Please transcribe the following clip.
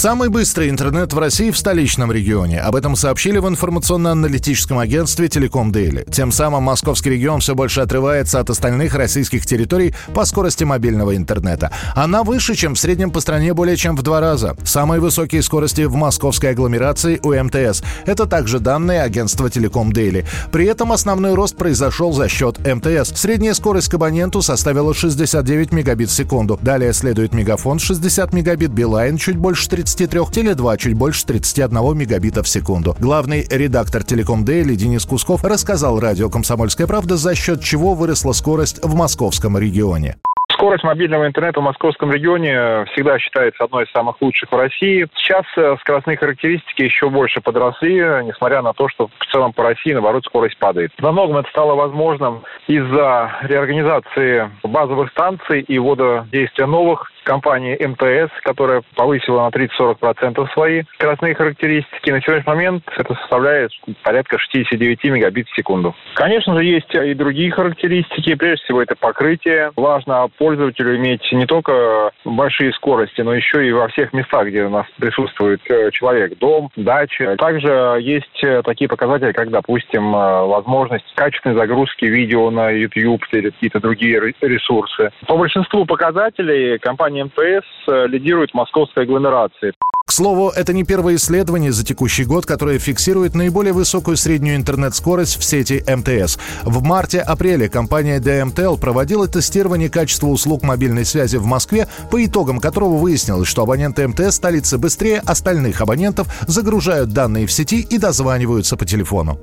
Самый быстрый интернет в России в столичном регионе. Об этом сообщили в информационно-аналитическом агентстве «Телеком Дейли». Тем самым московский регион все больше отрывается от остальных российских территорий по скорости мобильного интернета. Она выше, чем в среднем по стране более чем в два раза. Самые высокие скорости в московской агломерации у МТС. Это также данные агентства «Телеком Дейли». При этом основной рост произошел за счет МТС. Средняя скорость к абоненту составила 69 мегабит в секунду. Далее следует Мегафон 60 мегабит, Билайн чуть больше 30 33, Теле2 чуть больше 31 мегабита в секунду. Главный редактор Телеком Дейли Денис Кусков рассказал радио «Комсомольская правда», за счет чего выросла скорость в московском регионе. Скорость мобильного интернета в московском регионе всегда считается одной из самых лучших в России. Сейчас э, скоростные характеристики еще больше подросли, несмотря на то, что в целом по России, наоборот, скорость падает. Во многом это стало возможным из-за реорганизации базовых станций и ввода действия новых компании МТС, которая повысила на 30-40% свои скоростные характеристики. На сегодняшний момент это составляет порядка 69 мегабит в секунду. Конечно же, есть и другие характеристики. Прежде всего, это покрытие. Важно пользователю иметь не только большие скорости, но еще и во всех местах, где у нас присутствует э, человек. Дом, дача. Также есть э, такие показатели, как, допустим, э, возможность качественной загрузки видео на YouTube или какие-то другие ресурсы. По большинству показателей компания компания МТС э, лидирует в московской агломерации. К слову, это не первое исследование за текущий год, которое фиксирует наиболее высокую среднюю интернет-скорость в сети МТС. В марте-апреле компания DMTL проводила тестирование качества услуг мобильной связи в Москве, по итогам которого выяснилось, что абоненты МТС столицы быстрее остальных абонентов загружают данные в сети и дозваниваются по телефону.